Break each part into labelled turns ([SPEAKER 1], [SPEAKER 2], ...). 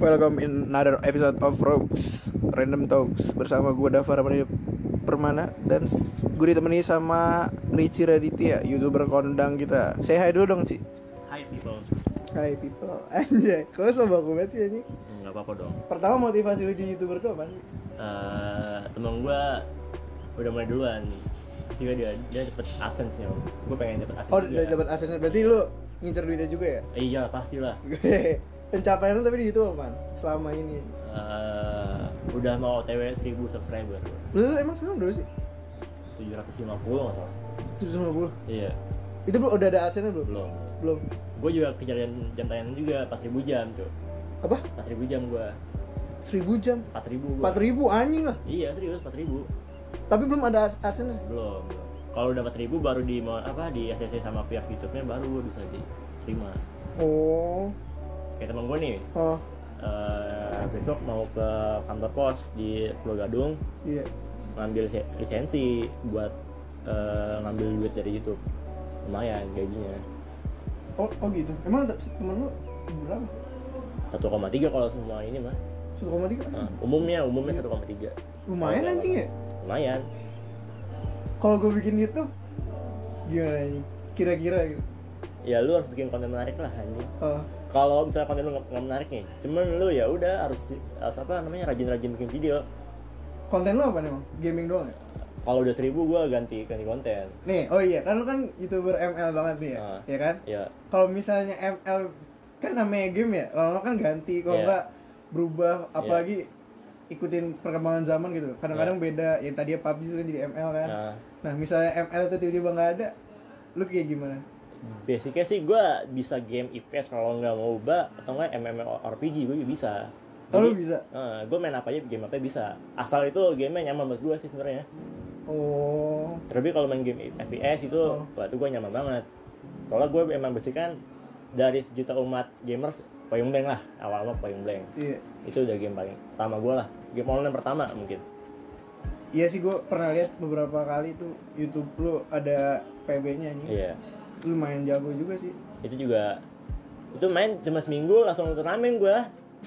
[SPEAKER 1] Welcome in another episode of Rogues Random Talks. Bersama gue Dava Ramani Permana Dan gue ditemani sama Richie Raditya Youtuber kondang kita. Say hi dulu dong Ci.
[SPEAKER 2] Hai people.
[SPEAKER 1] Hai people. Anjay Kok baku banget sih anjing?
[SPEAKER 2] Nggak apa-apa dong.
[SPEAKER 1] Pertama motivasi lu jadi youtuber tuh apa sih?
[SPEAKER 2] Eh, Temen gue udah mulai duluan. Juga dia dia dapet adsense nya gue pengen dapet adsense
[SPEAKER 1] Oh
[SPEAKER 2] juga.
[SPEAKER 1] udah dapat aksesnya Berarti lu ngincer duitnya juga ya?
[SPEAKER 2] Eh, iya pastilah
[SPEAKER 1] Pencapaian lu tapi di YouTube apaan? Selama ini.
[SPEAKER 2] Eh, udah mau otw 1000 subscriber.
[SPEAKER 1] Lu emang sekarang berapa sih?
[SPEAKER 2] 750 nggak salah.
[SPEAKER 1] 750
[SPEAKER 2] iya.
[SPEAKER 1] Itu belum udah ada aksesnya belum?
[SPEAKER 2] belum.
[SPEAKER 1] Belum.
[SPEAKER 2] Gue juga kejar jam, tayangan juga 4000 jam tuh
[SPEAKER 1] Apa?
[SPEAKER 2] 4000 jam gue
[SPEAKER 1] 1000 jam?
[SPEAKER 2] 4000 gue
[SPEAKER 1] 4000 anjing lah.
[SPEAKER 2] Iya serius 4000
[SPEAKER 1] Tapi belum ada aksesnya
[SPEAKER 2] belum belum. Kalau udah 4000 baru di apa di ACC sama pihak YouTube-nya baru bisa diterima
[SPEAKER 1] Oh
[SPEAKER 2] kayak temen gue nih
[SPEAKER 1] Oh
[SPEAKER 2] eh, besok mau ke kantor pos di Pulau Gadung
[SPEAKER 1] Iya
[SPEAKER 2] ngambil lise- lisensi buat eh, ngambil duit dari YouTube lumayan gajinya
[SPEAKER 1] Oh, oh gitu. Emang ada- temen lu berapa?
[SPEAKER 2] 1,3 kalau semua ini mah
[SPEAKER 1] 1,3?
[SPEAKER 2] Nah, umumnya umumnya 1,3
[SPEAKER 1] Lumayan
[SPEAKER 2] Kalau-
[SPEAKER 1] anjing ya?
[SPEAKER 2] lumayan
[SPEAKER 1] Kalau gue bikin YouTube gimana anjing? Kira-kira gitu.
[SPEAKER 2] ya lu harus bikin konten menarik lah anjing
[SPEAKER 1] Oh.
[SPEAKER 2] Kalau misalnya konten lu nggak nggak menarik nih cuman lu ya udah harus harus apa namanya rajin-rajin bikin video
[SPEAKER 1] Konten lu apa nih, emang? Gaming doang ya?
[SPEAKER 2] kalau udah seribu gua ganti ganti konten
[SPEAKER 1] Nih, oh iya, kan lu kan YouTuber ML banget nih ya.
[SPEAKER 2] Ah.
[SPEAKER 1] Ya kan?
[SPEAKER 2] ya
[SPEAKER 1] Kalau misalnya ML kan namanya game ya, lama kan ganti kalau
[SPEAKER 2] Iya.
[SPEAKER 1] enggak berubah apalagi ikutin perkembangan zaman gitu. Kadang-kadang beda. Yang tadi PUBG kan jadi ML kan.
[SPEAKER 2] Iya. nah
[SPEAKER 1] Nah, misalnya ML itu tiba-tiba nggak ada, lu kayak gimana?
[SPEAKER 2] Basicnya sih gua bisa game IPS kalau nggak mau ubah atau nggak MMORPG gue juga bisa.
[SPEAKER 1] Oh, lu bisa?
[SPEAKER 2] gue main apa aja game apa aja bisa. Asal itu gamenya nyaman buat gue sih sebenarnya.
[SPEAKER 1] Oh,
[SPEAKER 2] terlebih kalau main game FPS itu
[SPEAKER 1] Oh.
[SPEAKER 2] wah itu gue nyaman banget. Soalnya gue emang basic kan dari sejuta umat gamers Point Blank lah. Awal-awal Point Blank.
[SPEAKER 1] Iya.
[SPEAKER 2] itu udah game paling pertama gue lah. Game online pertama mungkin.
[SPEAKER 1] Iya sih gue pernah lihat beberapa kali tuh YouTube lu ada PB-nya nih.
[SPEAKER 2] iya
[SPEAKER 1] Lumayan jago juga sih.
[SPEAKER 2] itu juga itu main cuma seminggu langsung turnamen gue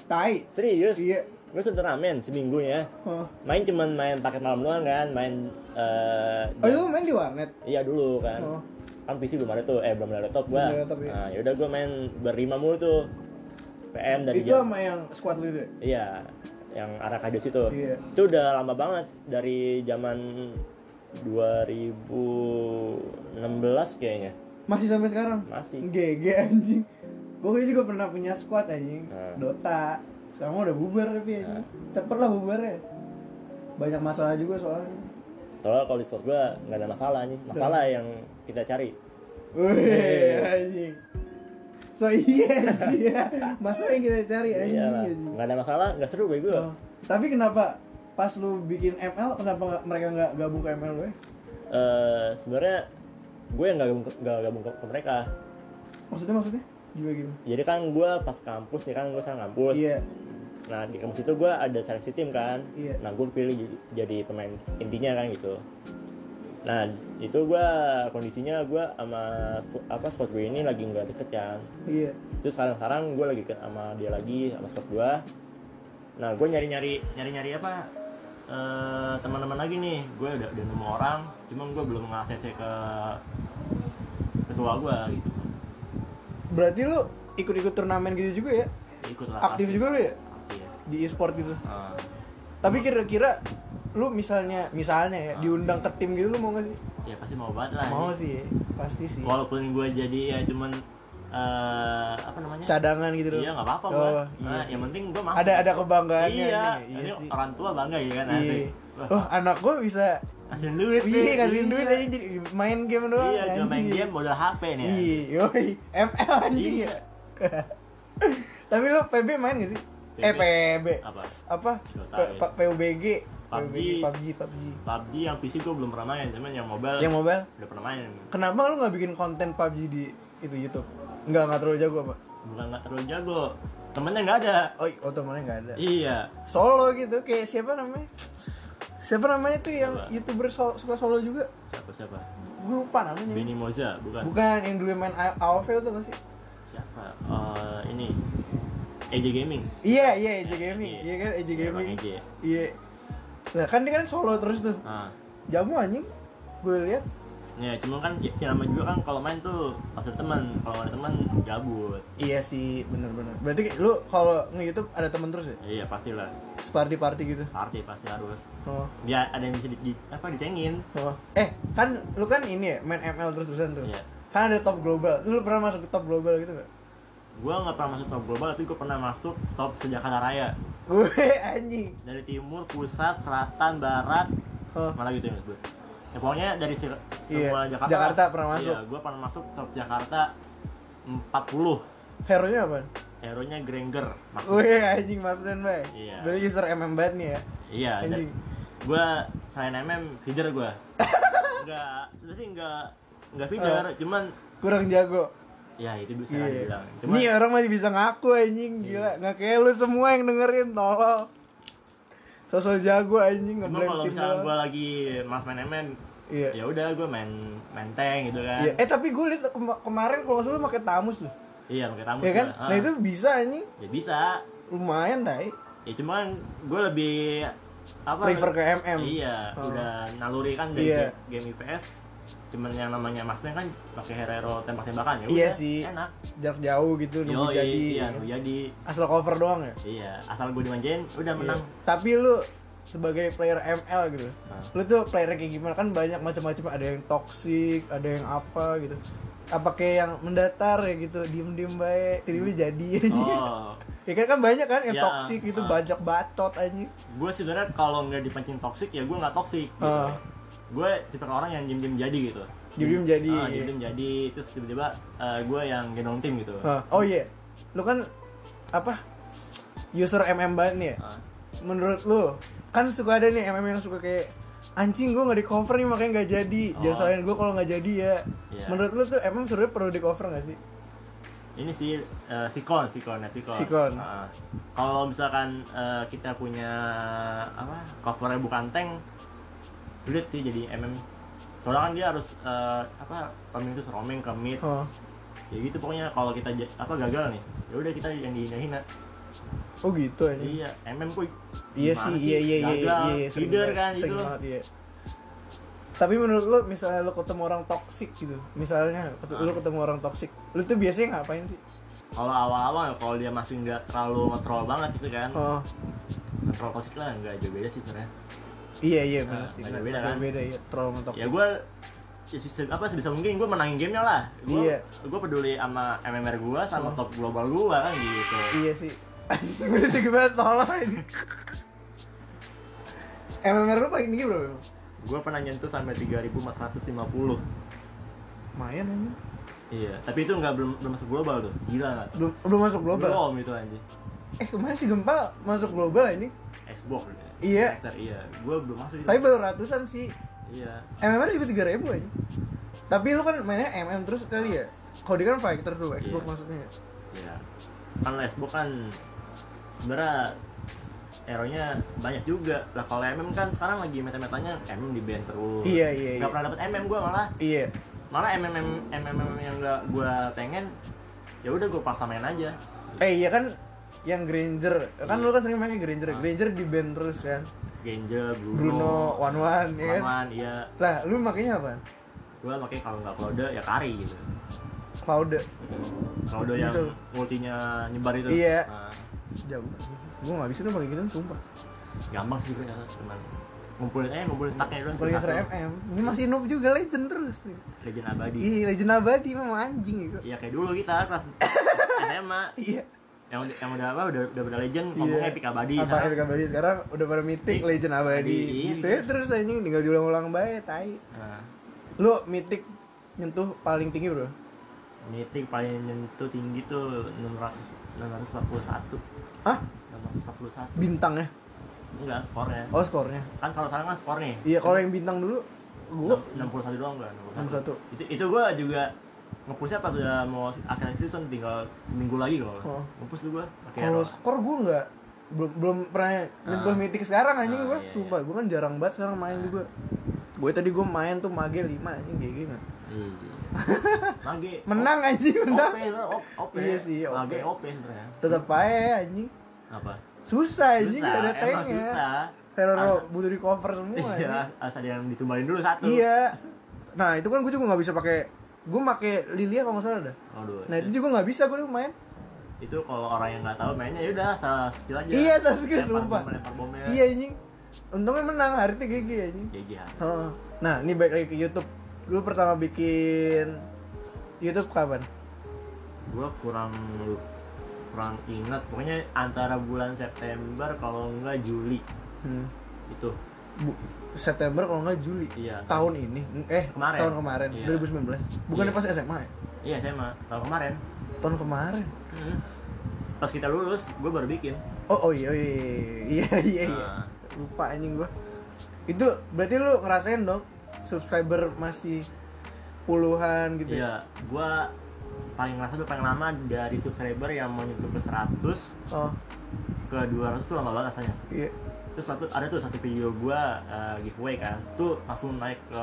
[SPEAKER 1] Tai.
[SPEAKER 2] serius
[SPEAKER 1] Iya.
[SPEAKER 2] gue turnamen seminggunya
[SPEAKER 1] Oh.
[SPEAKER 2] main cuman main paket malam doang kan main eh
[SPEAKER 1] Oh, lu main di warnet?
[SPEAKER 2] iya dulu kan
[SPEAKER 1] Oh.
[SPEAKER 2] kan PC belum ada tuh eh belum ada laptop gua
[SPEAKER 1] Belum ada laptop, iya.
[SPEAKER 2] nah yaudah gua main berlima mulu tuh PM dari
[SPEAKER 1] itu
[SPEAKER 2] jam
[SPEAKER 1] sama yang squad lu itu ya?
[SPEAKER 2] iya yang arah kardus itu
[SPEAKER 1] Iya.
[SPEAKER 2] itu udah lama banget dari zaman 2016 kayaknya
[SPEAKER 1] Masih sampai sekarang?
[SPEAKER 2] masih
[SPEAKER 1] GG anjing. Gue juga pernah punya squad anjing.
[SPEAKER 2] Nah.
[SPEAKER 1] Dota. Sekarang udah bubar tapi anjing. Cepet lah bubarnya. Banyak masalah juga soalnya.
[SPEAKER 2] soalnya kalau di Discord gua nggak ada masalah nih masalah yang kita cari
[SPEAKER 1] Wih, anjing. So iya anjing. Masalah yang kita cari anjing.
[SPEAKER 2] iya
[SPEAKER 1] anjing.
[SPEAKER 2] nggak ada masalah nggak seru gue gua
[SPEAKER 1] Oh. Tapi kenapa pas lu bikin ML kenapa mereka nggak gabung ke ML lu ya?
[SPEAKER 2] Eh, sebenarnya gue yang nggak gabung, ke- nggak gabung ke, ke mereka
[SPEAKER 1] Maksudnya maksudnya? Gimana gimana?
[SPEAKER 2] jadi kan gue pas kampus nih kan gue sekarang kampus
[SPEAKER 1] Iya.
[SPEAKER 2] Nah di kampus itu gue ada seleksi tim kan.
[SPEAKER 1] Iya.
[SPEAKER 2] Nah gue pilih jadi, jadi pemain intinya kan gitu. Nah itu gue kondisinya gue sama apa squad gue ini lagi nggak deket kan.
[SPEAKER 1] Iya.
[SPEAKER 2] Terus sekarang sekarang gue lagi ke, sama dia lagi sama squad gue. Nah gue nyari nyari nyari nyari apa eh, teman-teman lagi nih. Gue udah udah nemu orang, cuman gue belum ngasih ke ketua gue gitu.
[SPEAKER 1] Berarti lu ikut-ikut turnamen gitu juga ya?
[SPEAKER 2] Ikut lah.
[SPEAKER 1] Aktif juga lu ya
[SPEAKER 2] Aktif.
[SPEAKER 1] di e-sport gitu.
[SPEAKER 2] Ah.
[SPEAKER 1] Tapi kira-kira lu misalnya misalnya ya diundang ke tim gitu lu mau gak sih?
[SPEAKER 2] ya pasti mau banget lah.
[SPEAKER 1] Mau sih, pasti sih.
[SPEAKER 2] walaupun gue jadi ya cuman eh, apa namanya
[SPEAKER 1] Cadangan gitu loh.
[SPEAKER 2] iya nggak apa-apa
[SPEAKER 1] Oh,
[SPEAKER 2] gue
[SPEAKER 1] iya
[SPEAKER 2] nah,
[SPEAKER 1] sih.
[SPEAKER 2] yang penting gue masuk
[SPEAKER 1] Ada ada kebanggaannya
[SPEAKER 2] iya
[SPEAKER 1] Iya sih.
[SPEAKER 2] orang tua bangga ya kan
[SPEAKER 1] Iya.
[SPEAKER 2] asik
[SPEAKER 1] Oh, anak gua bisa
[SPEAKER 2] ngasihin duit
[SPEAKER 1] Iya,
[SPEAKER 2] nih.
[SPEAKER 1] kasihin duit aja jadi main game doang.
[SPEAKER 2] iya cuma main game modal HP nih ya.
[SPEAKER 1] Iya, yoi. ML anjing ya. Tapi lu PB main gak sih? Eh PB.
[SPEAKER 2] apa
[SPEAKER 1] Apa?
[SPEAKER 2] Dota,
[SPEAKER 1] P-
[SPEAKER 2] ya.
[SPEAKER 1] PUBG.
[SPEAKER 2] PUBG.
[SPEAKER 1] PUBG, PUBG.
[SPEAKER 2] PUBG yang PC gue belum pernah main cuman yang mobile
[SPEAKER 1] Yang mobile?
[SPEAKER 2] udah pernah main
[SPEAKER 1] Kenapa lu gak bikin konten PUBG di itu YouTube? Enggak, enggak terlalu jago apa?
[SPEAKER 2] bukan nggak terlalu jago temennya nggak ada
[SPEAKER 1] Oh, oh temennya nggak ada.
[SPEAKER 2] iya
[SPEAKER 1] Solo gitu, kayak siapa namanya? Siapa namanya tuh yang
[SPEAKER 2] Siapa?
[SPEAKER 1] youtuber so- suka solo juga?
[SPEAKER 2] siapa siapa
[SPEAKER 1] Gue lupa namanya.
[SPEAKER 2] Benny Moza bukan
[SPEAKER 1] Bukan yang dulu main AOV tuh gak sih?
[SPEAKER 2] siapa Eh, ini EJ Gaming
[SPEAKER 1] Iya, iya EJ Gaming.
[SPEAKER 2] Iya.
[SPEAKER 1] Iya kan EJ
[SPEAKER 2] Iya,
[SPEAKER 1] Gaming. Iya. Nah, kan dia kan solo terus tuh.
[SPEAKER 2] nah
[SPEAKER 1] Jamu anjing. Gue lihat.
[SPEAKER 2] Ya cuma kan ya, nama juga kan kalau main tuh pas ada teman kalau ada teman gabut
[SPEAKER 1] Iya sih, bener-bener. Berarti lu kalau nge-YouTube ada temen terus ya?
[SPEAKER 2] iya pastilah
[SPEAKER 1] Party party gitu.
[SPEAKER 2] party pasti harus
[SPEAKER 1] Oh.
[SPEAKER 2] dia ada yang bisa di, di- apa dicengin
[SPEAKER 1] Oh. Eh, kan lu kan ini ya main ML terus-terusan tuh.
[SPEAKER 2] Iya.
[SPEAKER 1] Kan ada top global. Lu pernah masuk ke top global gitu gak?
[SPEAKER 2] gue nggak pernah masuk top global tapi gue pernah masuk top sejakarta raya
[SPEAKER 1] Gue anjing.
[SPEAKER 2] dari timur pusat selatan barat
[SPEAKER 1] Oh.
[SPEAKER 2] mana gitu ya gue ya pokoknya dari se-
[SPEAKER 1] Iya,
[SPEAKER 2] semua Jakarta
[SPEAKER 1] Jakarta pernah masuk.
[SPEAKER 2] iya gue pernah masuk top Jakarta 40
[SPEAKER 1] Hero-nya apa?
[SPEAKER 2] hero nya Granger maksud
[SPEAKER 1] Wih anjing Mas Den bay.
[SPEAKER 2] Iya.
[SPEAKER 1] Berarti user MM banget nih ya.
[SPEAKER 2] iya
[SPEAKER 1] Anjing.
[SPEAKER 2] gue selain MM feeder gue enggak sudah sih enggak enggak feeder cuman
[SPEAKER 1] Kurang jago.
[SPEAKER 2] ya itu bisa
[SPEAKER 1] Iya.
[SPEAKER 2] dibilang cuman
[SPEAKER 1] Nih orang masih bisa ngaku anjing gila. Nggak kayak lu semua yang dengerin tolol. Sosok jago anjing ngeblend
[SPEAKER 2] kalau
[SPEAKER 1] tim doang.
[SPEAKER 2] gue lagi mas main MM
[SPEAKER 1] Iya.
[SPEAKER 2] ya udah gue main main tank gitu kan
[SPEAKER 1] Iya. Eh tapi gue liat kema- kemarin kalau nggak salah lu pakai tamus tuh.
[SPEAKER 2] iya pakai tamu
[SPEAKER 1] Ya kan?
[SPEAKER 2] gua.
[SPEAKER 1] Nah
[SPEAKER 2] Ah.
[SPEAKER 1] itu bisa anjing.
[SPEAKER 2] ya bisa
[SPEAKER 1] Lumayan dai.
[SPEAKER 2] ya cuman gue lebih apa
[SPEAKER 1] Prefer ke MM.
[SPEAKER 2] iya
[SPEAKER 1] Oh.
[SPEAKER 2] udah naluri kan dari
[SPEAKER 1] Iya.
[SPEAKER 2] game, game IPS cuman yang namanya Maxman kan pakai hero tembak-tembakan ya
[SPEAKER 1] Iya sih.
[SPEAKER 2] enak
[SPEAKER 1] Jarak jauh gitu nunggu
[SPEAKER 2] Yoi,
[SPEAKER 1] jadi.
[SPEAKER 2] iya nunggu jadi
[SPEAKER 1] Asal cover doang ya.
[SPEAKER 2] iya asal gue dimanjain udah menang
[SPEAKER 1] Iya. Tapi lu sebagai player ML gitu.
[SPEAKER 2] Ah.
[SPEAKER 1] Lu tuh player kayak gimana? Kan banyak macam-macam ada yang toxic, ada yang apa gitu. Apa kayak yang mendatar ya gitu, diem-diem baik, tiba-tiba jadi aja.
[SPEAKER 2] oh
[SPEAKER 1] Ya kan kan banyak kan yang
[SPEAKER 2] Ya,
[SPEAKER 1] toxic gitu,
[SPEAKER 2] ah.
[SPEAKER 1] bajak bacot aja.
[SPEAKER 2] gue sebenarnya kalau nggak dipancing toxic ya gue nggak toxic gitu.
[SPEAKER 1] Ah.
[SPEAKER 2] Gue tipe orang yang diem-diem jadi gitu
[SPEAKER 1] Diem-diem jadi.
[SPEAKER 2] ah, diem-diem jadi terus tiba-tiba eh, gue yang gendong tim gitu
[SPEAKER 1] Ah, Oh iya. Lu kan apa? User MM banget nih ya.
[SPEAKER 2] Ah.
[SPEAKER 1] Menurut lu kan suka ada nih MM yang suka kayak anjing gue nggak di cover nih makanya nggak jadi jangan
[SPEAKER 2] Oh.
[SPEAKER 1] salahin gue kalau nggak jadi ya
[SPEAKER 2] Iya.
[SPEAKER 1] menurut lu tuh MM sebenarnya perlu di cover nggak sih
[SPEAKER 2] ini sih eh, sikon sikon ya sikon
[SPEAKER 1] Sikon.
[SPEAKER 2] Ah. kalau misalkan eh, kita punya apa covernya bukan tank sulit sih jadi mm soalnya kan dia harus eh, apa terus roaming ke mid.
[SPEAKER 1] Oh.
[SPEAKER 2] Ya gitu pokoknya kalau kita apa gagal nih ya udah kita yang dihina-hina.
[SPEAKER 1] Oh gitu aja
[SPEAKER 2] iya mm kok
[SPEAKER 1] iya
[SPEAKER 2] gimana
[SPEAKER 1] sih? iya iya iya iya banget,
[SPEAKER 2] kan itu
[SPEAKER 1] banget, iya. tapi menurut lu misalnya lu ketemu orang toxic gitu misalnya
[SPEAKER 2] Ah.
[SPEAKER 1] ketemu orang toxic lu tuh biasanya ngapain sih?
[SPEAKER 2] Kalau awal-awal ya kalau dia masih nggak terlalu ngetrol banget gitu kan.
[SPEAKER 1] Oh.
[SPEAKER 2] Ngetrol toxic lah nggak jauh beda sih sebenarnya
[SPEAKER 1] iya iya
[SPEAKER 2] Ah,
[SPEAKER 1] benar sih
[SPEAKER 2] beda-beda
[SPEAKER 1] beda
[SPEAKER 2] kan?
[SPEAKER 1] beda ya troll sama
[SPEAKER 2] ya gue ya, sebisa- apa sebisa mungkin gue menangin gamenya lah. Gue
[SPEAKER 1] Iya.
[SPEAKER 2] gue peduli sama MMR gue sama top global gue kan gitu.
[SPEAKER 1] Iya sih. Udah sih gimana tolong ini. MMR lu paling tinggi berapa
[SPEAKER 2] gue pernah nyentuh sampai 3450
[SPEAKER 1] lumayan aja
[SPEAKER 2] iya tapi itu nggak belum belum masuk global tuh. Gila nggak
[SPEAKER 1] belum belum masuk global?
[SPEAKER 2] Belum itu anjing.
[SPEAKER 1] Eh kemarin si gempal masuk global ini
[SPEAKER 2] Xbox
[SPEAKER 1] Iya.
[SPEAKER 2] Hektar, iya gue belum masuk
[SPEAKER 1] tapi baru ratusan sih
[SPEAKER 2] iya
[SPEAKER 1] MMR juga tiga ribu aja tapi lu kan mainnya MM terus kali ya kalau dia kan fighter tuh Xbox
[SPEAKER 2] Iya.
[SPEAKER 1] maksudnya
[SPEAKER 2] iya kan Xbox kan sebenarnya Hero-nya banyak juga lah kalau MM kan sekarang lagi meta-metanya MM di ban terus
[SPEAKER 1] Iya, iya, iya.
[SPEAKER 2] pernah dapet MM gue malah
[SPEAKER 1] iya
[SPEAKER 2] malah MMM MMM yang gak gue pengen ya udah gue paksa main aja
[SPEAKER 1] eh iya kan yang Granger. Kan lu kan sering main ke Granger.
[SPEAKER 2] Ah.
[SPEAKER 1] Granger di band terus kan.
[SPEAKER 2] Genja, Bruno,
[SPEAKER 1] Bruno One One ya kan?
[SPEAKER 2] Wan, iya.
[SPEAKER 1] Lah lu makanya apa?
[SPEAKER 2] Gue pakai kalau nggak Claude ya Kari gitu.
[SPEAKER 1] Cloud
[SPEAKER 2] Claude yang
[SPEAKER 1] Bisa.
[SPEAKER 2] multinya nyebar itu.
[SPEAKER 1] Iya.
[SPEAKER 2] Nah,
[SPEAKER 1] jauh. Gua nggak bisa tuh pakai gitu sumpah.
[SPEAKER 2] Gampang sih gue cuman ngumpulin eh ngumpulin stacknya
[SPEAKER 1] pakai
[SPEAKER 2] satu.
[SPEAKER 1] user MM ini masih noob juga legend terus. Nih
[SPEAKER 2] legend abadi.
[SPEAKER 1] Ih, legend abadi memang anjing gitu
[SPEAKER 2] Iya kayak dulu kita kelas SMA
[SPEAKER 1] iya
[SPEAKER 2] yang udah- yang udah apa udah udah pada legend ngomongnya epic abadi.
[SPEAKER 1] Apa epic abadi? Sekarang udah pada Mythic, legend abadi. Gitu
[SPEAKER 2] iya.
[SPEAKER 1] ya terus anjing tinggal diulang-ulang bae tai.
[SPEAKER 2] Nah,
[SPEAKER 1] lu mythic nyentuh paling tinggi bro?
[SPEAKER 2] Mythic paling nyentuh tinggi tuh 600 641
[SPEAKER 1] Hah?
[SPEAKER 2] 641
[SPEAKER 1] bintang ya?
[SPEAKER 2] Enggak skornya.
[SPEAKER 1] Oh skornya.
[SPEAKER 2] Kan kalau sekarang kan skor nih
[SPEAKER 1] iya kalau yang bintang dulu gua
[SPEAKER 2] 61 doang enggak
[SPEAKER 1] 61.
[SPEAKER 2] itu itu gua juga ngepushnya pas udah mau akhir season tinggal seminggu lagi kalau
[SPEAKER 1] Oh.
[SPEAKER 2] ngepush tuh pakai
[SPEAKER 1] kalau skor gua nggak belum belum pernah nyentuh
[SPEAKER 2] Ah.
[SPEAKER 1] mythic sekarang anjing
[SPEAKER 2] Ah,
[SPEAKER 1] gua
[SPEAKER 2] iya,
[SPEAKER 1] sumpah gua kan jarang banget sekarang main juga gue tadi gua main tuh mage 5 anjing GG kan
[SPEAKER 2] Iya. Mage
[SPEAKER 1] Menang anjing menang.
[SPEAKER 2] OP
[SPEAKER 1] Iya sih, OP.
[SPEAKER 2] Mage OP sebenarnya
[SPEAKER 1] Tetep aja anjing.
[SPEAKER 2] apa
[SPEAKER 1] Susah anjing gak ada tanknya.
[SPEAKER 2] Asa-
[SPEAKER 1] butuh di cover semua.
[SPEAKER 2] iya asal yang ditumbalin dulu satu
[SPEAKER 1] Iya. Nah itu kan gue juga nggak bisa pakai. Gue pakai Lilia kalau nggak salah dah.
[SPEAKER 2] Aduh,
[SPEAKER 1] Nah itu juga nggak bisa gue main.
[SPEAKER 2] itu kalau orang yang nggak tahu mainnya ya udah salah skill aja
[SPEAKER 1] Iya salah skill sumpah. Iya anjing. Untungnya menang hari itu GG anjing.
[SPEAKER 2] GG ya.
[SPEAKER 1] Heeh. Nah ini balik lagi ke YouTube. Gue pertama bikin YouTube kapan?
[SPEAKER 2] gua kurang kurang ingat pokoknya antara bulan September kalau enggak Juli
[SPEAKER 1] Hmm.
[SPEAKER 2] itu
[SPEAKER 1] Bu- September kalau nggak Juli.
[SPEAKER 2] Iya.
[SPEAKER 1] Tahun ini. Eh
[SPEAKER 2] Kemarin.
[SPEAKER 1] tahun kemarin.
[SPEAKER 2] Iya.
[SPEAKER 1] 2019. Bukannya
[SPEAKER 2] Iya.
[SPEAKER 1] pas SMA ya?
[SPEAKER 2] iya mah tahun kemarin
[SPEAKER 1] Tahun kemarin.
[SPEAKER 2] Hmm. pas kita lulus gue baru bikin
[SPEAKER 1] Oh, oh iya, iya, iya, iya, iya.
[SPEAKER 2] Nah.
[SPEAKER 1] Lupa anjing gua. Itu berarti lu ngerasain dong subscriber masih puluhan gitu. ya?
[SPEAKER 2] iya gua paling ngerasa tuh paling lama dari subscriber yang mau nyentuh ke 100
[SPEAKER 1] Oh,
[SPEAKER 2] ke 200 tuh lama banget rasanya
[SPEAKER 1] iya.
[SPEAKER 2] Terus satu ada tuh satu video gua uh, giveaway kan tuh langsung naik ke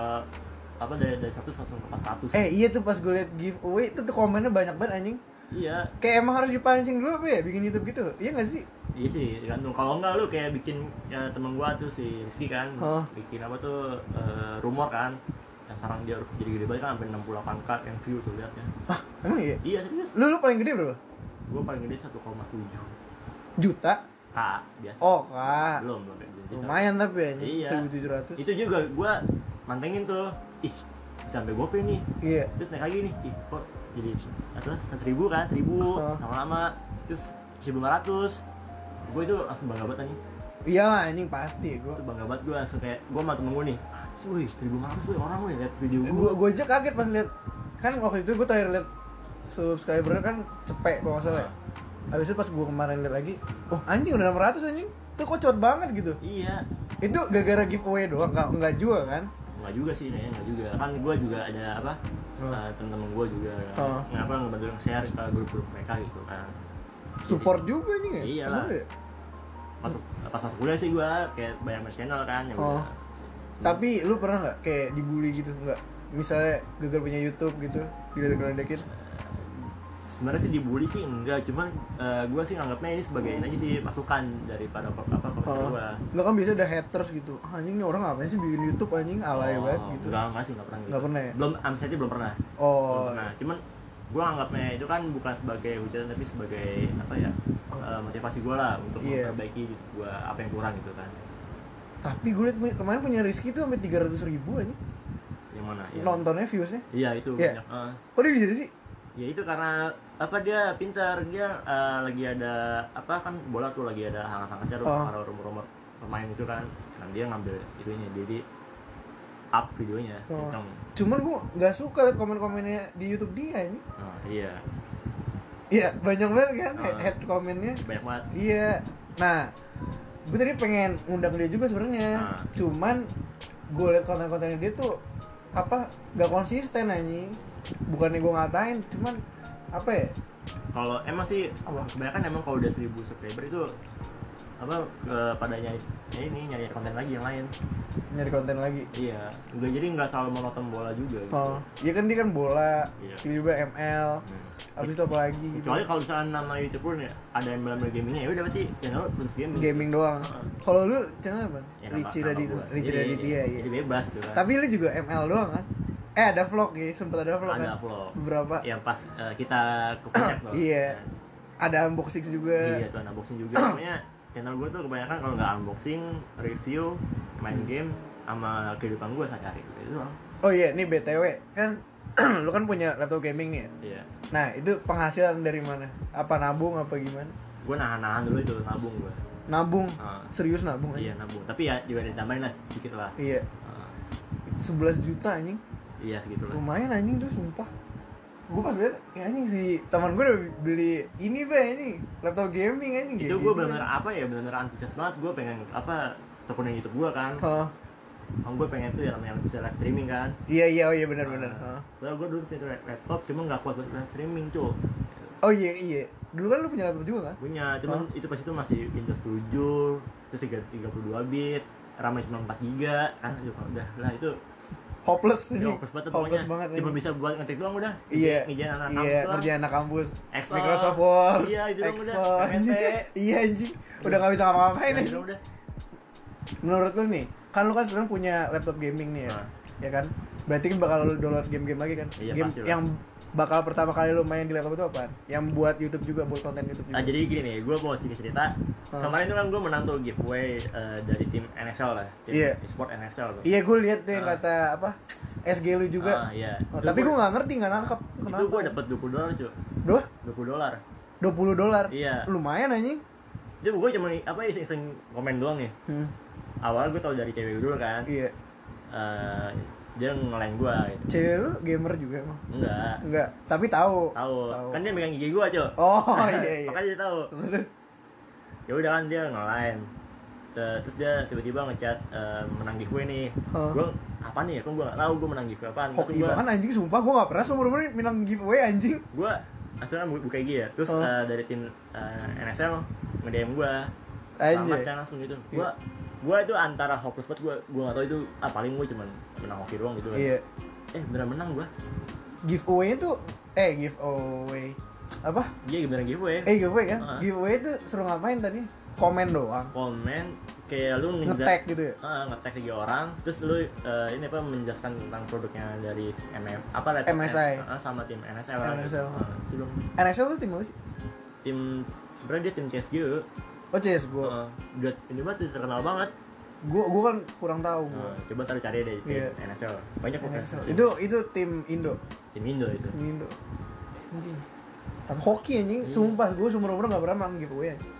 [SPEAKER 2] apa dari dari 100 langsung ke 400
[SPEAKER 1] Eh, iya tuh pas gue liat giveaway itu tuh komennya banyak banget anjing.
[SPEAKER 2] iya
[SPEAKER 1] Kayak emang harus dipancing dulu apa ya bikin YouTube gitu? Iya gak sih?
[SPEAKER 2] Iya sih, tergantung. Kalau enggak lu kayak bikin ya temen gua tuh si Rizky kan,
[SPEAKER 1] Oh.
[SPEAKER 2] bikin apa tuh eh, rumor kan, yang sekarang dia jadi gede banget kan, sampai 68 k yang view tuh liatnya.
[SPEAKER 1] Ah, emang iya?
[SPEAKER 2] Iya serius.
[SPEAKER 1] Lu lu paling gede berapa?
[SPEAKER 2] Gua paling gede 1,7
[SPEAKER 1] Juta?
[SPEAKER 2] K biasa.
[SPEAKER 1] Oh, kak.
[SPEAKER 2] belum belum gitu.
[SPEAKER 1] Lumayan tapi anjing.
[SPEAKER 2] Iya.
[SPEAKER 1] 1700.
[SPEAKER 2] Itu juga gua mantengin tuh, ih sampai gope nih.
[SPEAKER 1] Iya.
[SPEAKER 2] Terus naik lagi nih, ih kok jadi atau satu ribu kan, seribu
[SPEAKER 1] Oh.
[SPEAKER 2] lama-lama, terus 1500 gue itu langsung bangga banget anjing
[SPEAKER 1] Iyalah anjing pasti gua.
[SPEAKER 2] itu bangga banget gue langsung kayak gue sama temen gue nih Wih, 1500 wih orang wih liat video gue
[SPEAKER 1] Gua gua aja kaget pas liat kan waktu itu gua terakhir liat subscriber kan cepet kalau nggak salah. Habis itu pas gua kemarin liat lagi, oh anjing udah 600 anjing. Itu kok cepet banget gitu.
[SPEAKER 2] Iya
[SPEAKER 1] Itu gara-gara giveaway doang, enggak enggak juga kan?
[SPEAKER 2] Enggak juga sih, kayaknya enggak juga Kan gue juga ada apa
[SPEAKER 1] Oh.
[SPEAKER 2] eh, Temen-temen gue juga
[SPEAKER 1] Oh.
[SPEAKER 2] Ngapa ngebantu share ke grup-grup mereka gitu kan
[SPEAKER 1] Support juga anjing ya?
[SPEAKER 2] Iyalah.
[SPEAKER 1] Masa ya?
[SPEAKER 2] Masuk, Pas masuk kuliah sih gue Kayak banyak main channel kan ya
[SPEAKER 1] Oh.
[SPEAKER 2] udah.
[SPEAKER 1] Tapi lu pernah nggak kayak dibully gitu nggak? Misalnya gagal punya YouTube gitu, diledek-ledekin.
[SPEAKER 2] Sebenarnya sih dibully sih enggak Cuman gue sih nganggapnya ini sebagai ini aja sih Masukan daripada apa apa komentar
[SPEAKER 1] Oh.
[SPEAKER 2] gue
[SPEAKER 1] Nggak kan biasa ada haters gitu. Ah, anjing nih orang ngapain sih bikin YouTube anjing alay banget gitu.
[SPEAKER 2] Enggak, enggak sih, enggak pernah gitu.
[SPEAKER 1] Nggak pernah ya?
[SPEAKER 2] Belum, amsetnya belum pernah
[SPEAKER 1] Oh.
[SPEAKER 2] Belum pernah. Cuman gue anggapnya itu kan bukan sebagai hujatan tapi sebagai apa ya eh, motivasi gue lah untuk
[SPEAKER 1] Iya.
[SPEAKER 2] memperbaiki gitu gue apa yang kurang gitu kan
[SPEAKER 1] Tapi gue liat kemarin punya Rizky tuh sampai 300 ribu aja
[SPEAKER 2] yang mana ya
[SPEAKER 1] nontonnya viewsnya.
[SPEAKER 2] iya itu
[SPEAKER 1] Iya.
[SPEAKER 2] banyak Eh,
[SPEAKER 1] Kok dia bisa sih?
[SPEAKER 2] Ya itu karena apa dia pintar dia eh, lagi ada apa kan bola tuh lagi ada hangat-hangatnya tuh
[SPEAKER 1] Oh.
[SPEAKER 2] kalau rumor-rumor pemain itu kan nah dia ngambil itunya jadi up videonya
[SPEAKER 1] Oh. Cuman gue nggak suka liat komen-komennya di YouTube dia ini.
[SPEAKER 2] oh, iya
[SPEAKER 1] Iya banyak banget kan
[SPEAKER 2] Oh.
[SPEAKER 1] head, head komennya.
[SPEAKER 2] banyak banget
[SPEAKER 1] Iya. Nah, gue tadi pengen ngundang dia juga sebenarnya.
[SPEAKER 2] Ah.
[SPEAKER 1] Cuman gue liat konten-kontennya dia tuh apa gak konsisten anjing. Bukannya gue ngatain, cuman apa ya?
[SPEAKER 2] kalau emang sih kebanyakan emang kalau udah 1000 subscriber itu apa ke pada nyari ya ini nyari konten lagi yang lain
[SPEAKER 1] Nyari konten lagi.
[SPEAKER 2] iya nggak jadi nggak selalu monoton bola juga gitu
[SPEAKER 1] Oh, iya kan dia kan bola,
[SPEAKER 2] Iya.
[SPEAKER 1] juga ML,
[SPEAKER 2] Hmm.
[SPEAKER 1] habis itu apa lagi gitu.
[SPEAKER 2] kecuali kalau misalnya nama youtuber nih ada yang benar gamingnya ya udah berarti channel plus gaming
[SPEAKER 1] Gaming doang.
[SPEAKER 2] Heeh.
[SPEAKER 1] Kalau lu channel apa?
[SPEAKER 2] Ya,
[SPEAKER 1] Richie Raditya. Richie
[SPEAKER 2] Jadi-
[SPEAKER 1] Raditya iya.
[SPEAKER 2] jadi bebas gitu kan
[SPEAKER 1] Tapi lu juga ML doang kan? Eh ada vlog ya, sempet ada vlog
[SPEAKER 2] ada
[SPEAKER 1] kan?
[SPEAKER 2] vlog
[SPEAKER 1] Beberapa.
[SPEAKER 2] yang pas eh, kita ke puncak loh
[SPEAKER 1] Iya. Ada unboxing juga.
[SPEAKER 2] iya tuh unboxing juga namanya channel gue tuh kebanyakan kalau nggak unboxing review main
[SPEAKER 1] Hmm.
[SPEAKER 2] game sama kehidupan gue sehari-hari gitu itu
[SPEAKER 1] Oh iya, nih BTW kan lu kan punya laptop gaming nih ya.
[SPEAKER 2] iya
[SPEAKER 1] Nah, itu penghasilan dari mana? Apa nabung apa gimana?
[SPEAKER 2] gue nahan-nahan dulu itu nabung gue
[SPEAKER 1] Nabung.
[SPEAKER 2] Ah.
[SPEAKER 1] Serius nabung
[SPEAKER 2] iya
[SPEAKER 1] aja.
[SPEAKER 2] nabung tapi ya juga ditambahin lah sedikit lah
[SPEAKER 1] Iya.
[SPEAKER 2] Ah,
[SPEAKER 1] 11 juta anjing.
[SPEAKER 2] Iya segitu lah
[SPEAKER 1] Lumayan anjing tuh sumpah. Gue pas liat, ya anjing si teman gue udah beli ini be ini laptop gaming anjing.
[SPEAKER 2] itu gue benar-benar apa ya benar-benar antusias banget gue pengen apa tekunin YouTube gue kan
[SPEAKER 1] Oh,
[SPEAKER 2] Kan gue pengen tuh yang namanya bisa live streaming kan
[SPEAKER 1] iya iya oh iya benar benar.
[SPEAKER 2] Nah,
[SPEAKER 1] Oh.
[SPEAKER 2] soalnya gue dulu punya laptop cuma nggak kuat buat live streaming cuy
[SPEAKER 1] Oh iya iya. Dulu kan lu punya laptop juga kan?
[SPEAKER 2] punya cuman itu pas itu masih Windows 7 terus 3, 32 bit RAM cuma 4 giga kan udah lah itu
[SPEAKER 1] hopeless
[SPEAKER 2] Dia
[SPEAKER 1] anjing.
[SPEAKER 2] hopeless banget
[SPEAKER 1] hopeless banget
[SPEAKER 2] Cuma bisa buat ngetik doang udah.
[SPEAKER 1] Iya,
[SPEAKER 2] Ngejalan anak
[SPEAKER 1] iya,
[SPEAKER 2] kampus doang.
[SPEAKER 1] ngerjain anak kampus,
[SPEAKER 2] Excel.
[SPEAKER 1] Microsoft Word,
[SPEAKER 2] Iya, itu doang udah.
[SPEAKER 1] Iya anjing, udah nggak bisa ngapa-ngapain
[SPEAKER 2] Nah,
[SPEAKER 1] anjing.
[SPEAKER 2] udah.
[SPEAKER 1] Menurut lu nih, kan lu kan sekarang punya laptop gaming nih ya,
[SPEAKER 2] Nah.
[SPEAKER 1] ya kan? Berarti kan bakal lu download game-game lagi kan?
[SPEAKER 2] Iya,
[SPEAKER 1] game yang bakal pertama kali lu main di laptop itu apaan? Yang buat YouTube juga, buat konten YouTube juga.
[SPEAKER 2] Nah jadi gini nih, gue mau sedikit cerita.
[SPEAKER 1] Hmm.
[SPEAKER 2] Kemarin tuh kan gue menang tuh giveaway eh, dari tim NSL lah, tim
[SPEAKER 1] Iya.
[SPEAKER 2] e-sport NSL tuh.
[SPEAKER 1] Iya, gue lihat tuh yang
[SPEAKER 2] Ah.
[SPEAKER 1] kata apa? SG lu juga.
[SPEAKER 2] Ah, iya.
[SPEAKER 1] Oh,
[SPEAKER 2] Itu
[SPEAKER 1] tapi gue nggak ngerti nggak nangkep.
[SPEAKER 2] Itu
[SPEAKER 1] Kenapa?
[SPEAKER 2] gue dapet 20 dolar cuy,
[SPEAKER 1] Dua?
[SPEAKER 2] 20 dolar.
[SPEAKER 1] 20 dolar.
[SPEAKER 2] Iya.
[SPEAKER 1] Lumayan anjing.
[SPEAKER 2] Itu gue cuma apa iseng-iseng komen doang nih.
[SPEAKER 1] Hmm.
[SPEAKER 2] Awalnya gue tau dari cewek dulu kan.
[SPEAKER 1] Iya.
[SPEAKER 2] Eh, dia ngelain gue gitu.
[SPEAKER 1] Cewek lu gamer juga emang?
[SPEAKER 2] Enggak.
[SPEAKER 1] Enggak, tapi tahu.
[SPEAKER 2] Tahu.
[SPEAKER 1] Tahu.
[SPEAKER 2] Kan dia megang gigi gue cuy.
[SPEAKER 1] Oh, iya iya.
[SPEAKER 2] Makanya dia tahu.
[SPEAKER 1] Terus
[SPEAKER 2] Ya udah kan dia ngelain. Te- Terus dia tiba-tiba ngechat eh, menang giveaway nih.
[SPEAKER 1] Oh.
[SPEAKER 2] Gue apa nih ya? Kok gue gak tahu gue menang giveaway apaan.
[SPEAKER 1] hoki
[SPEAKER 2] gue
[SPEAKER 1] banget anjing sumpah gue gak pernah seumur umur menang giveaway anjing.
[SPEAKER 2] gue asalnya bu- buka IG ya terus
[SPEAKER 1] Oh.
[SPEAKER 2] eh, dari tim eh, NSL nge-DM gue selamat kan langsung gitu gue
[SPEAKER 1] Iya.
[SPEAKER 2] Gue itu antara hopeless banget gue gue gak tau itu ah paling gue cuman menang hoki doang gitu kan
[SPEAKER 1] Iya.
[SPEAKER 2] eh beneran menang gue
[SPEAKER 1] Giveaway itu eh giveaway apa?
[SPEAKER 2] dia beneran giveaway
[SPEAKER 1] Eh giveaway kan?
[SPEAKER 2] Ah.
[SPEAKER 1] Giveaway itu suruh ngapain tadi? Komen doang.
[SPEAKER 2] komen kayak lu
[SPEAKER 1] Nge-tag gitu ya?
[SPEAKER 2] Ah, nge-tag tiga orang terus lu eh, ini apa menjelaskan tentang produknya dari MM apa laptop
[SPEAKER 1] MSI.
[SPEAKER 2] Ah, sama tim NSL lah gitu.
[SPEAKER 1] NSL.
[SPEAKER 2] Ah, itu dong
[SPEAKER 1] NSL tuh tim apa sih?
[SPEAKER 2] tim sebenarnya dia tim CSGO
[SPEAKER 1] Oh CS gue.
[SPEAKER 2] Ah, udah ini banget terkenal banget
[SPEAKER 1] Gue gue kan kurang tahu gue.
[SPEAKER 2] Nah, coba taruh cari deh tim
[SPEAKER 1] Iya.
[SPEAKER 2] NSL. Banyak kok
[SPEAKER 1] NSL.
[SPEAKER 2] NSL.
[SPEAKER 1] Itu itu tim Indo.
[SPEAKER 2] tim Indo itu.
[SPEAKER 1] Tim Indo. Anjing. Tapi hoki anjing,
[SPEAKER 2] Iya.
[SPEAKER 1] sumpah gue seumur umur gak pernah menang giveaway anjing.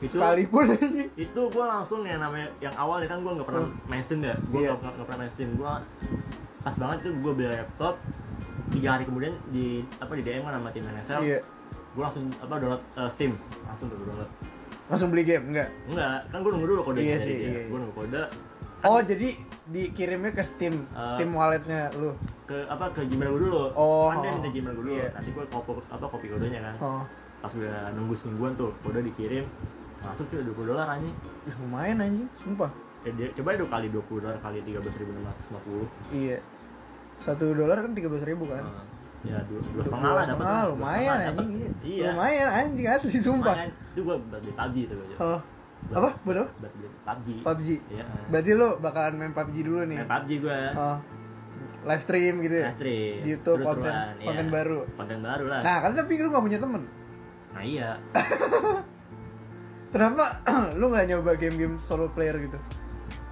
[SPEAKER 2] Itu
[SPEAKER 1] Sekalipun anjing.
[SPEAKER 2] itu gue langsung yang namanya yang awal ya kan gue nggak pernah
[SPEAKER 1] Hmm.
[SPEAKER 2] main Steam ya. Gue
[SPEAKER 1] Iya.
[SPEAKER 2] nggak nggak pernah main Steam. Gue pas banget itu gue beli laptop tiga hari kemudian di apa di DM kan sama tim NSL.
[SPEAKER 1] Iya.
[SPEAKER 2] Gue langsung apa download eh, Steam langsung tuh download.
[SPEAKER 1] Langsung beli game enggak?
[SPEAKER 2] Enggak, kan gue nunggu dulu kode
[SPEAKER 1] Iya sih, iya, iya.
[SPEAKER 2] Gue nunggu kode
[SPEAKER 1] Oh, jadi dikirimnya ke Steam,
[SPEAKER 2] Eh,
[SPEAKER 1] Steam walletnya lu.
[SPEAKER 2] ke apa ke Gmail gue dulu.
[SPEAKER 1] Oh,
[SPEAKER 2] kan dia minta Gmail gue dulu.
[SPEAKER 1] iya.
[SPEAKER 2] Nanti gue kopi apa kopi kodenya kan.
[SPEAKER 1] Oh,
[SPEAKER 2] Pas gue nunggu semingguan tuh kode dikirim masuk cuy 20 dolar anjing.
[SPEAKER 1] ih, lumayan anjing, sumpah.
[SPEAKER 2] Ya, dia, coba dua kali 20 dolar kali 13.650
[SPEAKER 1] Iya. Satu dolar kan tiga belas ribu kan?
[SPEAKER 2] Nah, ya dua, dua setengah lah dapat
[SPEAKER 1] lumayan anjing. Iya.
[SPEAKER 2] iya
[SPEAKER 1] Lumayan anjing asli sumpah.
[SPEAKER 2] lumayan. itu gua buat beli PUBG tuh gua
[SPEAKER 1] Oh, apa? Buat apa?
[SPEAKER 2] buat beli PUBG
[SPEAKER 1] PUBG.
[SPEAKER 2] iya
[SPEAKER 1] Berarti lu bakalan main PUBG dulu nih.
[SPEAKER 2] main PUBG gua
[SPEAKER 1] Oh. Live stream gitu ya?
[SPEAKER 2] Stream,
[SPEAKER 1] Di YouTube
[SPEAKER 2] seru-seruan,
[SPEAKER 1] konten
[SPEAKER 2] iya.
[SPEAKER 1] konten baru.
[SPEAKER 2] konten baru lah
[SPEAKER 1] Nah, kan tapi lu gak punya temen.
[SPEAKER 2] nah iya
[SPEAKER 1] Kenapa lu nggak nyoba game-game solo player gitu?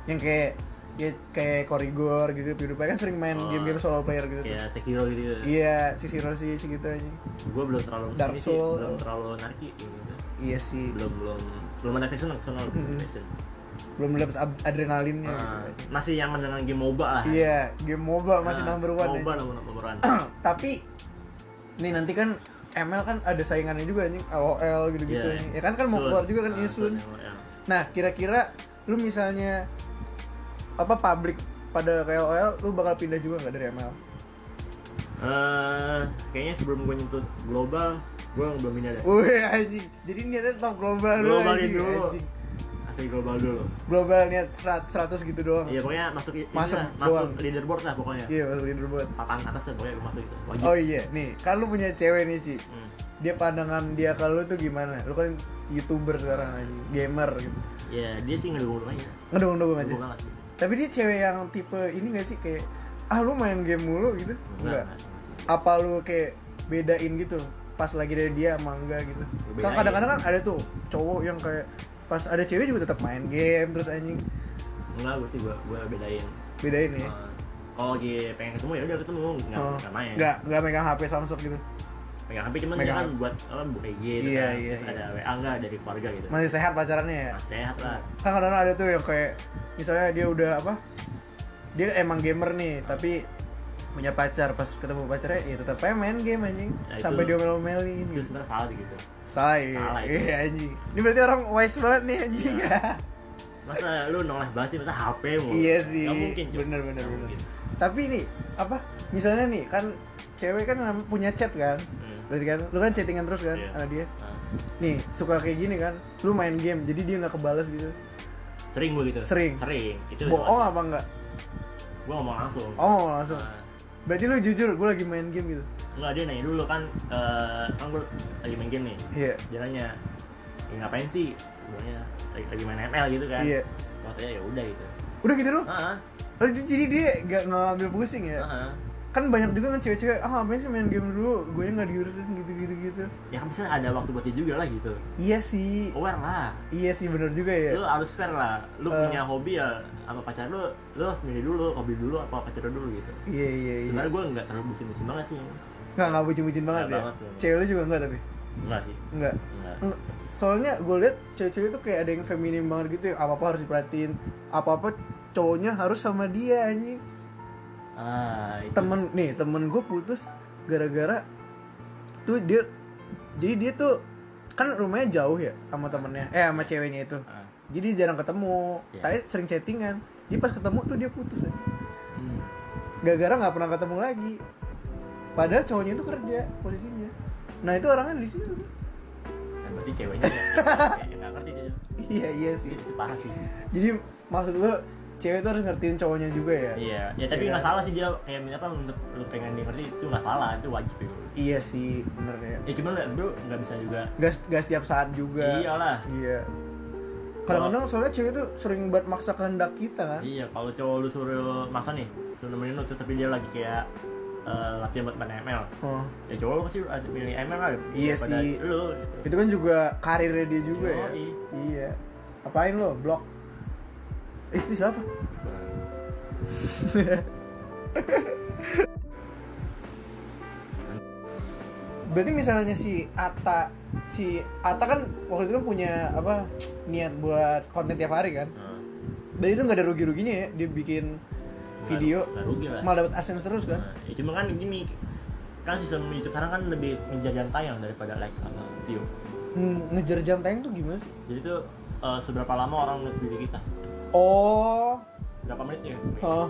[SPEAKER 1] Yang kayak ya, kayak Korigor gitu, PewDiePie kan sering main
[SPEAKER 2] Oh,
[SPEAKER 1] game-game solo player gitu. tuh.
[SPEAKER 2] kayak Sekiro gitu
[SPEAKER 1] Iya, si Zero Six gitu aja.
[SPEAKER 2] gua belum terlalu
[SPEAKER 1] Dark
[SPEAKER 2] ini sih,
[SPEAKER 1] Soul.
[SPEAKER 2] belum terlalu narki gitu
[SPEAKER 1] Iya sih,
[SPEAKER 2] belum belum belum ada sono belum
[SPEAKER 1] Mm-mm.
[SPEAKER 2] passion
[SPEAKER 1] belum dapet ab- adrenalinnya.
[SPEAKER 2] Nah,
[SPEAKER 1] gitu.
[SPEAKER 2] masih yang dengan game MOBA lah
[SPEAKER 1] Iya, game MOBA masih
[SPEAKER 2] Nah,
[SPEAKER 1] number one.
[SPEAKER 2] MOBA
[SPEAKER 1] ya.
[SPEAKER 2] nomor nomor one
[SPEAKER 1] Tapi nih nanti kan ML kan ada saingannya juga anjing, LOL gitu-gitu. Anjing. Ya kan kan mau keluar juga kan
[SPEAKER 2] Ah,
[SPEAKER 1] Isun. Nah, kira-kira lu misalnya apa public pada LOL, lu bakal pindah juga nggak dari ML?
[SPEAKER 2] Eh, kayaknya sebelum gue nyentuh global, gue belum ini deh.
[SPEAKER 1] Wih anjing. Jadi niatnya top global dulu
[SPEAKER 2] Globalin
[SPEAKER 1] anjing.
[SPEAKER 2] dulu.
[SPEAKER 1] anjing.
[SPEAKER 2] Asli global dulu.
[SPEAKER 1] Global niat 100, 100 gitu doang.
[SPEAKER 2] Iya pokoknya masuk
[SPEAKER 1] Masuk
[SPEAKER 2] lah,
[SPEAKER 1] doang.
[SPEAKER 2] masuk leaderboard lah pokoknya.
[SPEAKER 1] Iya, masuk leaderboard.
[SPEAKER 2] Papan atas lah pokoknya gue masuk itu. Wajib.
[SPEAKER 1] Oh iya, nih, lu punya cewek nih, Ci.
[SPEAKER 2] Hmm.
[SPEAKER 1] Dia pandangan dia ke lu tuh gimana? Lu kan YouTuber sekarang anjing, gamer gitu.
[SPEAKER 2] Ya dia sih ngedukung aja.
[SPEAKER 1] Ngedukung-dukung aja.
[SPEAKER 2] Ngedukung banget.
[SPEAKER 1] Tapi dia cewek yang tipe ini gak sih kayak ah lu main game mulu gitu? Enggak. Apa lu kayak bedain gitu pas lagi dari dia sama enggak gitu? Kan kadang-kadang kan ada tuh cowok yang kayak pas ada cewek juga tetap main game terus anjing
[SPEAKER 2] Enggak, gue sih gue gue bedain.
[SPEAKER 1] bedain ya.
[SPEAKER 2] Eh, kalau lagi pengen ketemu ya udah ketemu, enggak
[SPEAKER 1] Oh,
[SPEAKER 2] main.
[SPEAKER 1] Enggak, enggak megang HP Samsung gitu.
[SPEAKER 2] Pegang HP cuman
[SPEAKER 1] Megang
[SPEAKER 2] dia kan
[SPEAKER 1] HP.
[SPEAKER 2] buat apa buka IG gitu
[SPEAKER 1] Iya,
[SPEAKER 2] kan.
[SPEAKER 1] iya,
[SPEAKER 2] Terus
[SPEAKER 1] iya.
[SPEAKER 2] ada WA enggak dari keluarga gitu.
[SPEAKER 1] Masih sehat pacarannya ya?
[SPEAKER 2] Mas sehat lah.
[SPEAKER 1] kan kadang-kadang ada tuh yang kayak misalnya dia udah apa dia emang gamer nih tapi punya pacar pas ketemu pacarnya ya tetap aja main game anjing
[SPEAKER 2] Nah,
[SPEAKER 1] sampai dia omelin
[SPEAKER 2] Itu
[SPEAKER 1] gitu
[SPEAKER 2] sebenarnya salah gitu.
[SPEAKER 1] say
[SPEAKER 2] Salah itu.
[SPEAKER 1] iya anjing ini berarti orang wise banget nih anjing
[SPEAKER 2] Iya. Masa lu noleh banget sih masa HP mulu.
[SPEAKER 1] iya sih
[SPEAKER 2] mungkin,
[SPEAKER 1] bener bener bener
[SPEAKER 2] mungkin.
[SPEAKER 1] tapi nih apa misalnya nih kan cewek kan punya chat kan
[SPEAKER 2] Hmm.
[SPEAKER 1] Berarti kan lu kan chattingan terus kan
[SPEAKER 2] Iya.
[SPEAKER 1] sama dia
[SPEAKER 2] Nah,
[SPEAKER 1] nih suka kayak gini kan lu main game jadi dia nggak kebales gitu
[SPEAKER 2] sering gue gitu.
[SPEAKER 1] Sering?
[SPEAKER 2] Sering. Itu
[SPEAKER 1] bohong apa enggak
[SPEAKER 2] gue ngomong langsung
[SPEAKER 1] Oh langsung.
[SPEAKER 2] Nah,
[SPEAKER 1] Berarti lu jujur, gue lagi main game gitu.
[SPEAKER 2] enggak dia nanya dulu kan eh, kan gue lagi main game nih
[SPEAKER 1] Iya.
[SPEAKER 2] dia nanya "Ya, ngapain sih gue lagi, lagi main ML gitu kan
[SPEAKER 1] Iya.
[SPEAKER 2] waktunya ya udah gitu
[SPEAKER 1] Udah gitu doang.
[SPEAKER 2] ah
[SPEAKER 1] Oh, jadi dia gak ngambil pusing ya?
[SPEAKER 2] ah
[SPEAKER 1] Kan banyak juga kan cewek-cewek, ah ngapain sih main game dulu, gue nggak diurusin gitu-gitu gitu.
[SPEAKER 2] ya kan bisa ada waktu buat dia juga lah gitu
[SPEAKER 1] Iya sih,
[SPEAKER 2] aware lah
[SPEAKER 1] iya sih bener juga ya.
[SPEAKER 2] lu harus fair lah lu
[SPEAKER 1] Eh.
[SPEAKER 2] punya hobi ya sama pacar lu lu harus milih dulu hobi dulu apa pacar lu dulu gitu
[SPEAKER 1] Iya iya iya.
[SPEAKER 2] sebenarnya gue nggak terlalu bucin-bucin banget sih
[SPEAKER 1] Nggak nggak bucin-bucin banget
[SPEAKER 2] Nggak
[SPEAKER 1] ya.
[SPEAKER 2] banget, nggak.
[SPEAKER 1] Cewek lu juga enggak tapi?
[SPEAKER 2] enggak sih
[SPEAKER 1] Enggak. Soalnya gue liat cewek-cewek tuh kayak ada yang feminim banget gitu ya. Apa-apa harus diperhatiin. Apa-apa cowoknya harus sama dia anjing.
[SPEAKER 2] Ah itu.
[SPEAKER 1] Temen nih, temen gue putus gara-gara tuh dia jadi dia tuh kan rumahnya jauh ya sama temennya eh sama ceweknya itu.
[SPEAKER 2] Ah.
[SPEAKER 1] jadi jarang ketemu
[SPEAKER 2] Iya.
[SPEAKER 1] tapi sering chattingan. Jadi pas ketemu tuh dia putus ya.
[SPEAKER 2] Hmm.
[SPEAKER 1] gara-gara nggak pernah ketemu lagi. Padahal cowoknya itu kerja posisinya nah itu orangnya di situ.
[SPEAKER 2] Nah, berarti ceweknya ya, nggak ngerti dia
[SPEAKER 1] iya iya sih.
[SPEAKER 2] Itu parah sih
[SPEAKER 1] jadi maksud lo cewek tuh harus ngertiin cowoknya juga ya?
[SPEAKER 2] Iya. Ya tapi
[SPEAKER 1] Iya
[SPEAKER 2] nggak
[SPEAKER 1] kan?
[SPEAKER 2] salah sih dia kayak apa untuk lu pengen dia ngerti itu nggak salah. Itu wajib ya
[SPEAKER 1] iya sih bener ya.
[SPEAKER 2] Ya cuman nggak bro nggak bisa juga.
[SPEAKER 1] Gak, gak setiap saat juga.
[SPEAKER 2] Iyalah.
[SPEAKER 1] Iya. Kadang-kadang soalnya cewek tuh sering buat maksa kehendak kita kan?
[SPEAKER 2] Iya kalau cowok lu suruh masa nih suruh nemenin lu terus tapi dia lagi kayak eh, latihan buat main ML
[SPEAKER 1] oh.
[SPEAKER 2] ya cowok lu pasti ada pilih ML lah
[SPEAKER 1] Iya sih.
[SPEAKER 2] lu gitu.
[SPEAKER 1] itu kan juga karirnya dia juga ya?
[SPEAKER 2] Yoi.
[SPEAKER 1] iya. Apain lo? Blok Eh, itu siapa? Berarti misalnya si Ata si Ata kan waktu itu kan punya apa niat buat konten tiap hari kan?
[SPEAKER 2] Nah,
[SPEAKER 1] dan itu nggak ada rugi-ruginya ya dia bikin video
[SPEAKER 2] nggak rugi lah.
[SPEAKER 1] malah dapat adsense terus kan?
[SPEAKER 2] Nah, ya cuma kan gini kan sistem YouTube sekarang kan lebih ngejar jam tayang daripada like sama view.
[SPEAKER 1] Hmm, ngejar jam tayang tuh gimana sih?
[SPEAKER 2] Jadi tuh eh, seberapa lama orang ngeliat video kita
[SPEAKER 1] oh.
[SPEAKER 2] Berapa menit ya?
[SPEAKER 1] Oh.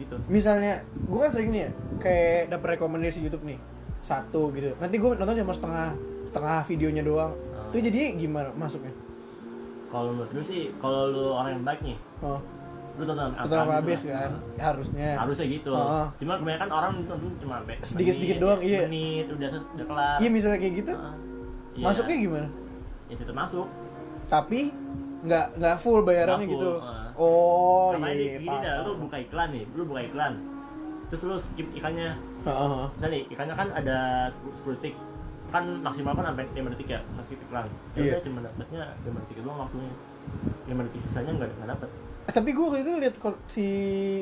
[SPEAKER 2] Gitu.
[SPEAKER 1] Misalnya gue kan sering nih ya kayak dapet rekomendasi YouTube nih satu gitu. Nanti gue nonton cuma setengah setengah videonya doang.
[SPEAKER 2] Oh.
[SPEAKER 1] itu jadi gimana masuknya?
[SPEAKER 2] Kalau menurut gue sih kalau lu orang yang baik nih
[SPEAKER 1] oh.
[SPEAKER 2] lu tonton
[SPEAKER 1] tonton apa habis kan? Harusnya.
[SPEAKER 2] Harusnya gitu.
[SPEAKER 1] Oh.
[SPEAKER 2] cuma kebanyakan orang nonton cuma sampai
[SPEAKER 1] Sedikit-sedikit
[SPEAKER 2] menit,
[SPEAKER 1] doang, iya.
[SPEAKER 2] menit udah udah kelar.
[SPEAKER 1] Iya misalnya kayak gitu
[SPEAKER 2] Heeh. Iya.
[SPEAKER 1] masuknya gimana?
[SPEAKER 2] Ya tetap masuk.
[SPEAKER 1] Tapi nggak nggak full bayarannya
[SPEAKER 2] Nggak
[SPEAKER 1] gitu
[SPEAKER 2] ah.
[SPEAKER 1] oh iya
[SPEAKER 2] ini gini dah, lu buka iklan nih, lu buka iklan. Terus lu skip ikannya.
[SPEAKER 1] Heeh.
[SPEAKER 2] Misalnya nih, ikannya kan ada 10 detik. Kan maksimal kan sampai 5 detik ya, skip iklan. Ya
[SPEAKER 1] Iya.
[SPEAKER 2] udah cuma dapatnya 5 detik doang waktunya. 5 detik sisanya enggak enggak dapat.
[SPEAKER 1] Eh, tapi gue waktu itu lihat si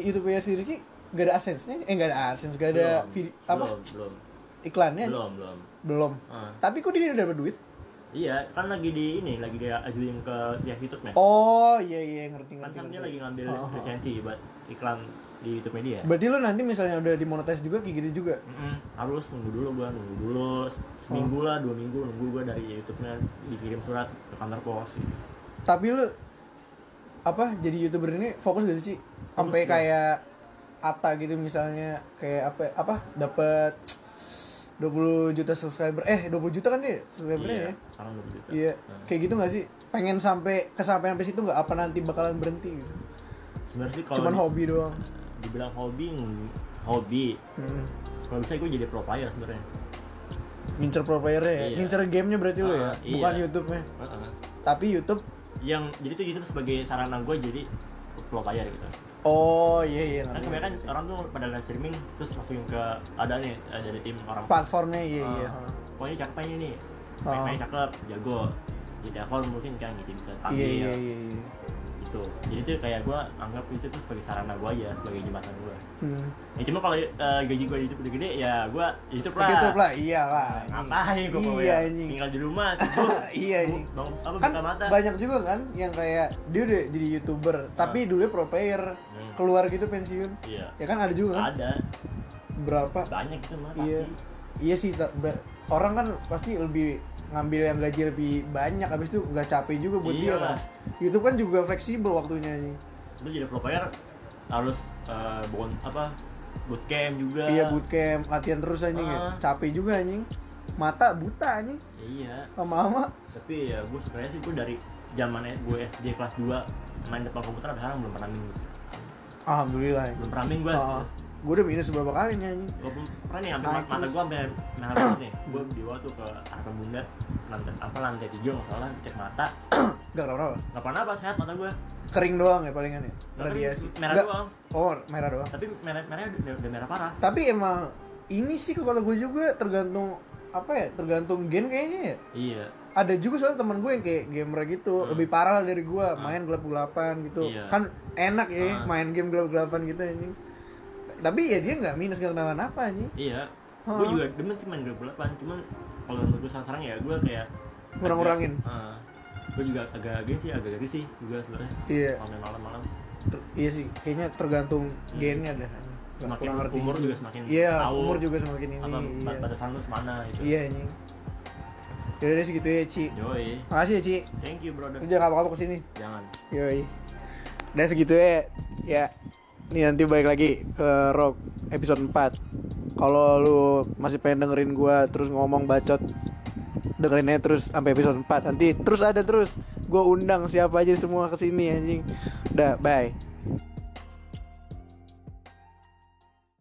[SPEAKER 1] YouTube si Ricky gak ada adsense nya eh gak ada adsense gak ada video apa
[SPEAKER 2] Belum, belum.
[SPEAKER 1] iklannya
[SPEAKER 2] Belum, belum.
[SPEAKER 1] belum
[SPEAKER 2] Ah.
[SPEAKER 1] tapi kok dia udah dapat duit
[SPEAKER 2] Iya, kan lagi di ini, lagi dia ajuin ke pihak YouTube-nya.
[SPEAKER 1] oh iya iya ngerti
[SPEAKER 2] Kan
[SPEAKER 1] ngerti,
[SPEAKER 2] kan dia lagi ngambil
[SPEAKER 1] Oh, oh.
[SPEAKER 2] lisensi buat iklan di YouTube media.
[SPEAKER 1] Berarti lu nanti misalnya udah dimonetize juga kayak gitu juga.
[SPEAKER 2] Mm-mm, harus nunggu dulu gua nunggu dulu seminggu lah dua minggu nunggu gua dari YouTube-nya dikirim surat ke kantor pos gitu.
[SPEAKER 1] Tapi lu apa jadi youtuber ini fokus gak sih? Sampai
[SPEAKER 2] Fokus,
[SPEAKER 1] kayak Ata gitu misalnya kayak apa apa dapat 20 juta subscriber. Eh 20 juta kan dia subscribernya
[SPEAKER 2] iya,
[SPEAKER 1] ya?
[SPEAKER 2] sekarang 20 juta.
[SPEAKER 1] Iya.
[SPEAKER 2] Nah,
[SPEAKER 1] kayak gitu gak sih? Pengen sampai kesampaian sampai situ nggak? Apa nanti bakalan berhenti gitu?
[SPEAKER 2] Sebenarnya sih kalau
[SPEAKER 1] cuman
[SPEAKER 2] di-
[SPEAKER 1] hobi doang.
[SPEAKER 2] dibilang hobi hobi.
[SPEAKER 1] Hmm.
[SPEAKER 2] kalau bisa gue jadi pro player sebenarnya.
[SPEAKER 1] Ngincer pro playernya ya?
[SPEAKER 2] Iya.
[SPEAKER 1] ngincer gamenya berarti lu ya?
[SPEAKER 2] Ah, iya.
[SPEAKER 1] bukan YouTube-nya. Tapi YouTube?
[SPEAKER 2] Yang jadi tuh YouTube sebagai sarana gue jadi pro player gitu
[SPEAKER 1] oh iya iya
[SPEAKER 2] kan kebanyakan orang tuh pada live streaming terus masukin ke ada nih eh, dari tim orang.
[SPEAKER 1] Platformnya iya
[SPEAKER 2] Ah,
[SPEAKER 1] iya.
[SPEAKER 2] pokoknya cakep aja nih
[SPEAKER 1] Ah.
[SPEAKER 2] mainnya cakep jago. Di telepon mungkin kan gitu bisa tampil
[SPEAKER 1] iya iya iya iya.
[SPEAKER 2] gitu. Jadi tuh kayak gue anggap itu tuh sebagai sarana gue aja sebagai jembatan gue
[SPEAKER 1] Hmm.
[SPEAKER 2] ya cuma kalau eh, gaji gue YouTube udah gede ya gue YouTube lah.
[SPEAKER 1] YouTube lah iyalah anjing.
[SPEAKER 2] ngapain gue
[SPEAKER 1] iya
[SPEAKER 2] ya
[SPEAKER 1] anjing.
[SPEAKER 2] Tinggal di rumah
[SPEAKER 1] Iya, anjing.
[SPEAKER 2] bang apa
[SPEAKER 1] kan
[SPEAKER 2] mata.
[SPEAKER 1] banyak juga kan yang kayak dia udah jadi youtuber tapi dulu pro player. Keluar gitu pensiun?
[SPEAKER 2] Iya.
[SPEAKER 1] Ya kan ada juga kan?
[SPEAKER 2] Ada.
[SPEAKER 1] Berapa?
[SPEAKER 2] Banyak gitu mah
[SPEAKER 1] iya. iya sih orang kan pasti lebih ngambil yang gaji lebih banyak habis itu nggak capek juga buat dia
[SPEAKER 2] Iyalah.
[SPEAKER 1] kan? YouTube kan juga fleksibel waktunya anjing
[SPEAKER 2] lu jadi pro player harus eh, bukan apa bootcamp juga.
[SPEAKER 1] Iya bootcamp latihan terus anjing ya.
[SPEAKER 2] Ah.
[SPEAKER 1] capek juga anjing. Mata buta anjing.
[SPEAKER 2] Ya iya.
[SPEAKER 1] Lama-lama.
[SPEAKER 2] Tapi ya gue sukanya sih gue dari zaman gue SD kelas 2 main depan komputer sampai sekarang belum pernah minus
[SPEAKER 1] alhamdulillah
[SPEAKER 2] belum pernah min gue
[SPEAKER 1] Ah, gue udah minus beberapa kali nih anjing.
[SPEAKER 2] Gue belum pernah nih sampai mata gue sampai merah banget nih. Gue dibawa tuh ke harapan bunda lantai apa lantai tiga nggak salah cek mata.
[SPEAKER 1] Gak kenapa-napa
[SPEAKER 2] nggak pernah apa sehat mata gue
[SPEAKER 1] Kering doang ya palingan ya? Radiasi
[SPEAKER 2] merah
[SPEAKER 1] Nggak.
[SPEAKER 2] doang.
[SPEAKER 1] Oh merah doang.
[SPEAKER 2] Tapi merah merahnya udah, udah merah parah.
[SPEAKER 1] Tapi emang ini sih kalau gue juga tergantung apa ya tergantung gen kayaknya ya?
[SPEAKER 2] Iya.
[SPEAKER 1] Ada juga soalnya temen gue yang kayak gamer gitu lebih parah lah dari gue main gelap gelapan gitu.
[SPEAKER 2] Iya.
[SPEAKER 1] kan enak ya
[SPEAKER 2] Ah.
[SPEAKER 1] main game gelap gelapan gitu anjing. Tapi ya dia nggak minus nggak kenapa napa anjing.
[SPEAKER 2] Iya.
[SPEAKER 1] Hah?
[SPEAKER 2] gue juga demen sih main gelap gelapan cuman kalau menurut gue sekarang ya gue kayak
[SPEAKER 1] Ngurang-ngurangin.
[SPEAKER 2] gue juga agak agak sih agak agak sih juga sebenarnya.
[SPEAKER 1] Iya.
[SPEAKER 2] Main malam-malam
[SPEAKER 1] iya sih kayaknya tergantung gennya dah Nggak
[SPEAKER 2] semakin
[SPEAKER 1] kurang ngerti.
[SPEAKER 2] umur juga semakin
[SPEAKER 1] iya
[SPEAKER 2] tahu
[SPEAKER 1] umur juga semakin ini.
[SPEAKER 2] apa
[SPEAKER 1] iya
[SPEAKER 2] batasan lu semana gitu.
[SPEAKER 1] Iya anjing. Yaudah deh segitu ya Ci.
[SPEAKER 2] Yoi.
[SPEAKER 1] Makasih ya Ci.
[SPEAKER 2] Thank you brother.
[SPEAKER 1] Lu jangan apa-apa ke sini
[SPEAKER 2] jangan.
[SPEAKER 1] Yoi Udah segitu ya. Ya Nih nanti balik lagi ke Rock episode 4 Kalau lu masih pengen dengerin gua terus ngomong bacot Dengerin aja terus sampai episode 4 Nanti terus ada terus. Gue undang siapa aja semua ke sini anjing. Udah bye